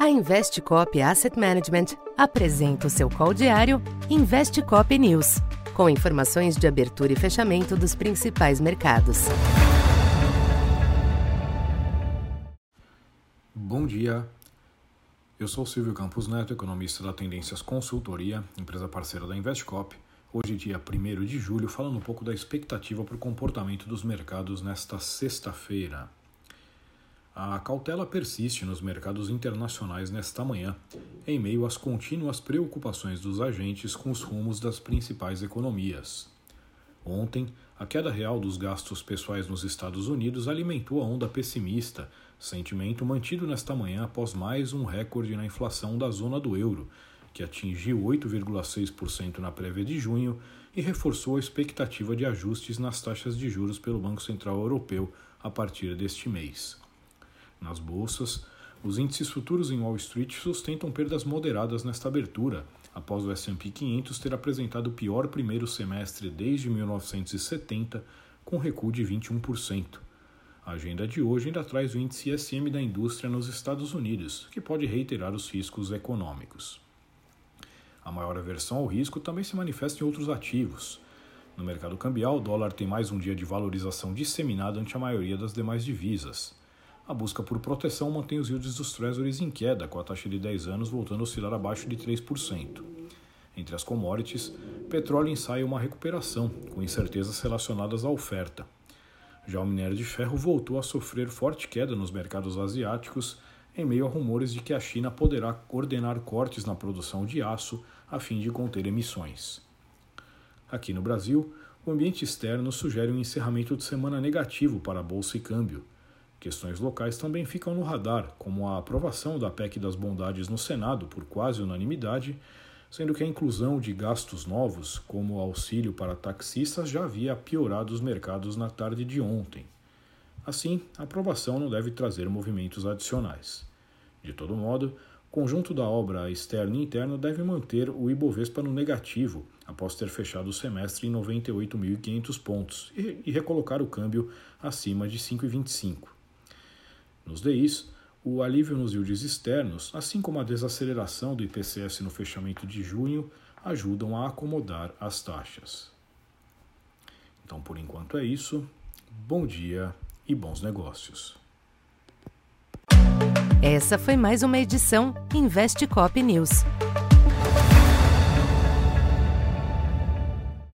A Investcop Asset Management apresenta o seu call diário Investcop News, com informações de abertura e fechamento dos principais mercados. Bom dia. Eu sou Silvio Campos Neto, economista da Tendências Consultoria, empresa parceira da Investcop. Hoje, dia 1 de julho, falando um pouco da expectativa para o comportamento dos mercados nesta sexta-feira. A cautela persiste nos mercados internacionais nesta manhã, em meio às contínuas preocupações dos agentes com os rumos das principais economias. Ontem, a queda real dos gastos pessoais nos Estados Unidos alimentou a onda pessimista, sentimento mantido nesta manhã após mais um recorde na inflação da zona do euro, que atingiu 8,6% na prévia de junho e reforçou a expectativa de ajustes nas taxas de juros pelo Banco Central Europeu a partir deste mês. Nas bolsas, os índices futuros em Wall Street sustentam perdas moderadas nesta abertura, após o S&P 500 ter apresentado o pior primeiro semestre desde 1970, com recuo de 21%. A agenda de hoje ainda traz o índice ISM da indústria nos Estados Unidos, que pode reiterar os riscos econômicos. A maior aversão ao risco também se manifesta em outros ativos. No mercado cambial, o dólar tem mais um dia de valorização disseminada ante a maioria das demais divisas. A busca por proteção mantém os yields dos treasuries em queda, com a taxa de 10 anos voltando a oscilar abaixo de 3%. Entre as commodities, petróleo ensaia uma recuperação, com incertezas relacionadas à oferta. Já o minério de ferro voltou a sofrer forte queda nos mercados asiáticos, em meio a rumores de que a China poderá ordenar cortes na produção de aço a fim de conter emissões. Aqui no Brasil, o ambiente externo sugere um encerramento de semana negativo para a bolsa e câmbio Questões locais também ficam no radar, como a aprovação da PEC das Bondades no Senado por quase unanimidade, sendo que a inclusão de gastos novos, como auxílio para taxistas, já havia piorado os mercados na tarde de ontem. Assim, a aprovação não deve trazer movimentos adicionais. De todo modo, o conjunto da obra externa e interna deve manter o Ibovespa no negativo, após ter fechado o semestre em 98.500 pontos, e recolocar o câmbio acima de 5,25. Nos DIs, o alívio nos yields externos, assim como a desaceleração do IPCS no fechamento de junho, ajudam a acomodar as taxas. Então, por enquanto é isso. Bom dia e bons negócios. Essa foi mais uma edição Investe Cop News.